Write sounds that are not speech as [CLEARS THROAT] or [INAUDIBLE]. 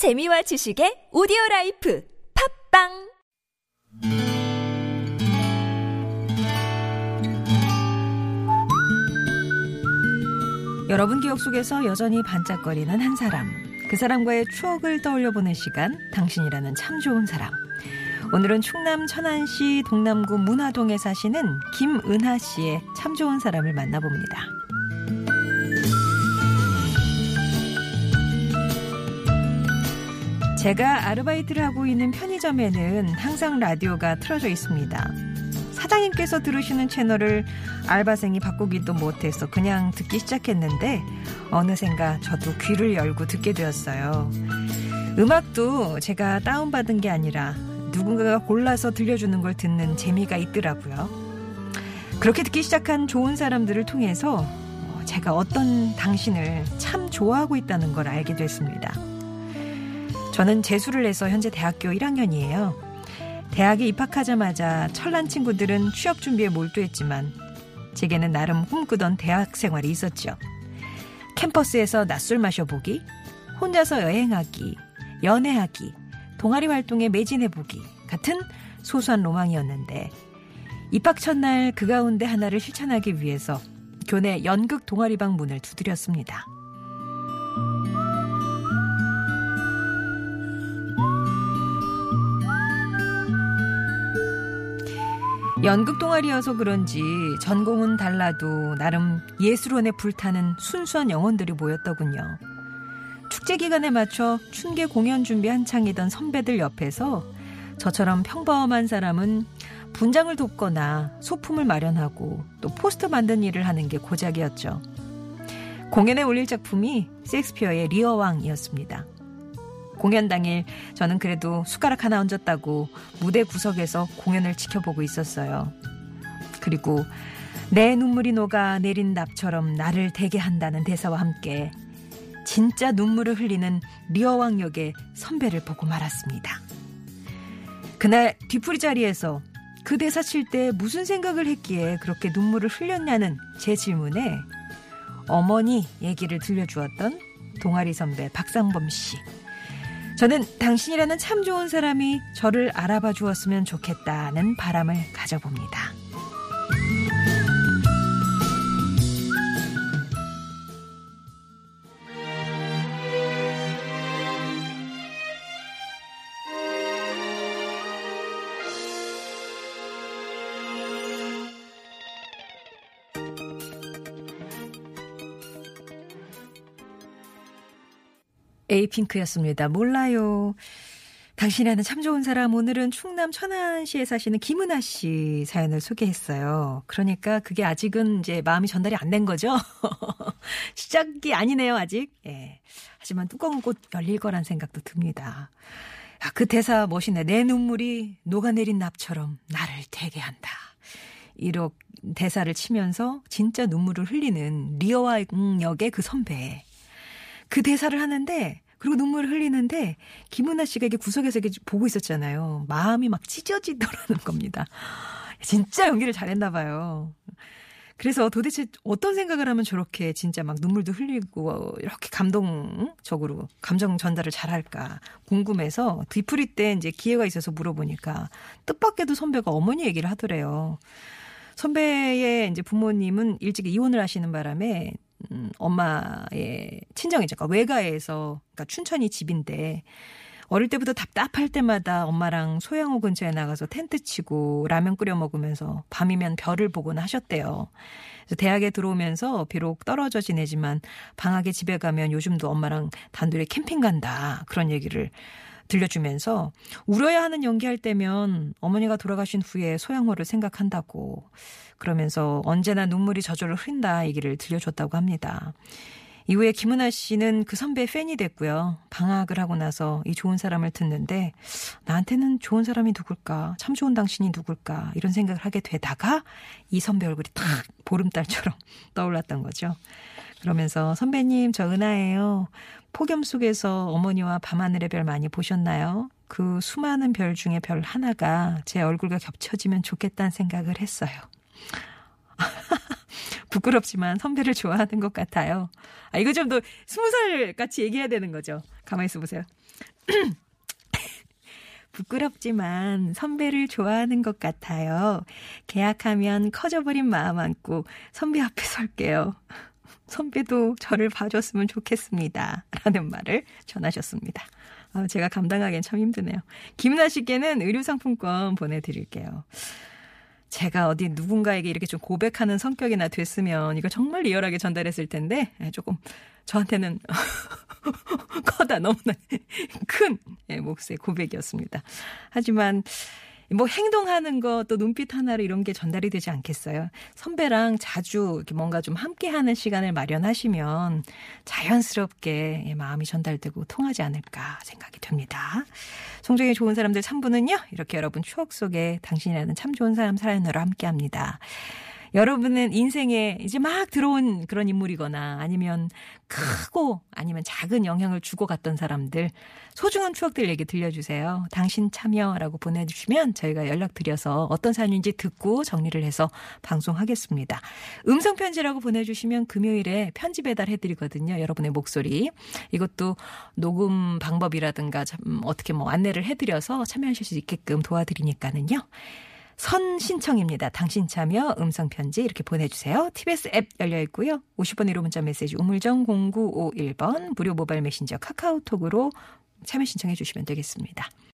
재미와 지식의 오디오 라이프 팟빵 여러분 기억 속에서 여전히 반짝거리는 한 사람. 그 사람과의 추억을 떠올려 보는 시간, 당신이라는 참 좋은 사람. 오늘은 충남 천안시 동남구 문화동에 사시는 김은하 씨의 참 좋은 사람을 만나봅니다. 제가 아르바이트를 하고 있는 편의점에는 항상 라디오가 틀어져 있습니다. 사장님께서 들으시는 채널을 알바생이 바꾸기도 못해서 그냥 듣기 시작했는데 어느샌가 저도 귀를 열고 듣게 되었어요. 음악도 제가 다운받은 게 아니라 누군가가 골라서 들려주는 걸 듣는 재미가 있더라고요. 그렇게 듣기 시작한 좋은 사람들을 통해서 제가 어떤 당신을 참 좋아하고 있다는 걸 알게 됐습니다. 저는 재수를 해서 현재 대학교 1학년이에요. 대학에 입학하자마자 철난 친구들은 취업 준비에 몰두했지만 제게는 나름 꿈꾸던 대학 생활이 있었죠. 캠퍼스에서 낮술 마셔보기, 혼자서 여행하기, 연애하기, 동아리 활동에 매진해보기 같은 소소한 로망이었는데 입학 첫날 그 가운데 하나를 실천하기 위해서 교내 연극 동아리방 문을 두드렸습니다. 연극 동아리여서 그런지 전공은 달라도 나름 예술원에 불타는 순수한 영혼들이 모였더군요. 축제 기간에 맞춰 춘계 공연 준비 한창이던 선배들 옆에서 저처럼 평범한 사람은 분장을 돕거나 소품을 마련하고 또 포스터 만든 일을 하는 게 고작이었죠. 공연에 올릴 작품이 셰익스피어의 리어왕이었습니다. 공연 당일 저는 그래도 숟가락 하나 얹었다고 무대 구석에서 공연을 지켜보고 있었어요. 그리고 내 눈물이 녹아 내린 납처럼 나를 대게 한다는 대사와 함께 진짜 눈물을 흘리는 리어왕 역의 선배를 보고 말았습니다. 그날 뒤풀이 자리에서 그 대사 칠 때 무슨 생각을 했기에 그렇게 눈물을 흘렸냐는 제 질문에 어머니 얘기를 들려주었던 동아리 선배 박상범 씨. 저는 당신이라는 참 좋은 사람이 저를 알아봐 주었으면 좋겠다는 바람을 가져봅니다. 에이핑크였습니다. 몰라요. 당신이라는 참 좋은 사람 오늘은 충남 천안시에 사시는 김은아 씨 사연을 소개했어요. 그러니까 그게 아직은 이제 마음이 전달이 안 된 거죠. [LAUGHS] 시작이 아니네요 아직. 예. 하지만 뚜껑은 곧 열릴 거란 생각도 듭니다. 아, 그 대사 멋있네. 내 눈물이 녹아내린 납처럼 나를 되게 한다. 이렇게 대사를 치면서 진짜 눈물을 흘리는 리어와 역의 그 선배. 그 대사를 하는데 그리고 눈물을 흘리는데 김은아 씨가 이게 구석에서 이렇게 보고 있었잖아요. 마음이 막 찢어지더라는 겁니다. 진짜 연기를 잘했나 봐요. 그래서 도대체 어떤 생각을 하면 저렇게 진짜 막 눈물도 흘리고 이렇게 감동적으로 감정 전달을 잘할까 궁금해서 뒤풀이 때 이제 기회가 있어서 물어보니까 뜻밖에도 선배가 어머니 얘기를 하더래요. 선배의 이제 부모님은 일찍 이혼을 하시는 바람에 음, 엄마의 친정이죠. 그러니까 외가에서 그러니까 춘천이 집인데 어릴 때부터 답답할 때마다 엄마랑 소양호 근처에 나가서 텐트 치고 라면 끓여 먹으면서 밤이면 별을 보곤 하셨대요. 그래서 대학에 들어오면서 비록 떨어져 지내지만 방학에 집에 가면 요즘도 엄마랑 단둘이 캠핑 간다. 그런 얘기를 들려주면서 울어야 하는 연기할 때면 어머니가 돌아가신 후에 소양호를 생각한다고 그러면서 언제나 눈물이 저절로 흐린다 얘기를 들려줬다고 합니다. 이후에 김은아 씨는 그 선배의 팬이 됐고요. 방학을 하고 나서 이 좋은 사람을 듣는데 나한테는 좋은 사람이 누굴까? 참 좋은 당신이 누굴까? 이런 생각을 하게 되다가 이 선배 얼굴이 탁 보름달처럼 [LAUGHS] 떠올랐던 거죠. 그러면서 선배님 저 은하예요. 폭염 속에서 어머니와 밤하늘의 별 많이 보셨나요? 그 수많은 별 중에 별 하나가 제 얼굴과 겹쳐지면 좋겠다는 생각을 했어요. [LAUGHS] 부끄럽지만 선배를 좋아하는 것 같아요. 아, 이거 좀 더 스무 살 같이 얘기해야 되는 거죠. 가만히 있어 보세요. [CLEARS THROAT] 부끄럽지만 선배를 좋아하는 것 같아요. 계약하면 커져버린 마음 안고 선배 앞에 설게요. 선배도 저를 봐줬으면 좋겠습니다. 라는 말을 전하셨습니다. 아, 제가 감당하기엔 참 힘드네요. 김나 씨께는 의류상품권 보내드릴게요. 제가 어디 누군가에게 이렇게 좀 고백하는 성격이나 됐으면 이거 정말 리얼하게 전달했을 텐데 예, 조금 저한테는 [LAUGHS] 커다 너무나 [LAUGHS] 큰 예, 몫의 고백이었습니다. 하지만 뭐 행동하는 거 또 눈빛 하나로 이런 게 전달이 되지 않겠어요? 선배랑 자주 이렇게 뭔가 좀 함께하는 시간을 마련하시면 자연스럽게 예, 마음이 전달되고 통하지 않을까 생각이 됩니다. 송정의 좋은 사람들 3부는요. 이렇게 여러분 추억 속에 당신이라는 참 좋은 사람 사연으로 함께합니다. 여러분은 인생에 이제 막 들어온 그런 인물이거나 아니면 크고 아니면 작은 영향을 주고 갔던 사람들 소중한 추억들 얘기 들려주세요. 당신 참여라고 보내주시면 저희가 연락드려서 어떤 사연인지 듣고 정리를 해서 방송하겠습니다. 음성편지라고 보내주시면 금요일에 편지 배달해드리거든요. 여러분의 목소리. 이것도 녹음 방법이라든가 어떻게 뭐 안내를 해드려서 참여하실 수 있게끔 도와드리니까는요. 선 신청입니다. 당신 참여 음성 편지 이렇게 보내주세요. TBS 앱 열려 있고요. 50번 1호 문자 메시지 우물정 0951번 무료 모바일 메신저 카카오톡으로 참여 신청해 주시면 되겠습니다.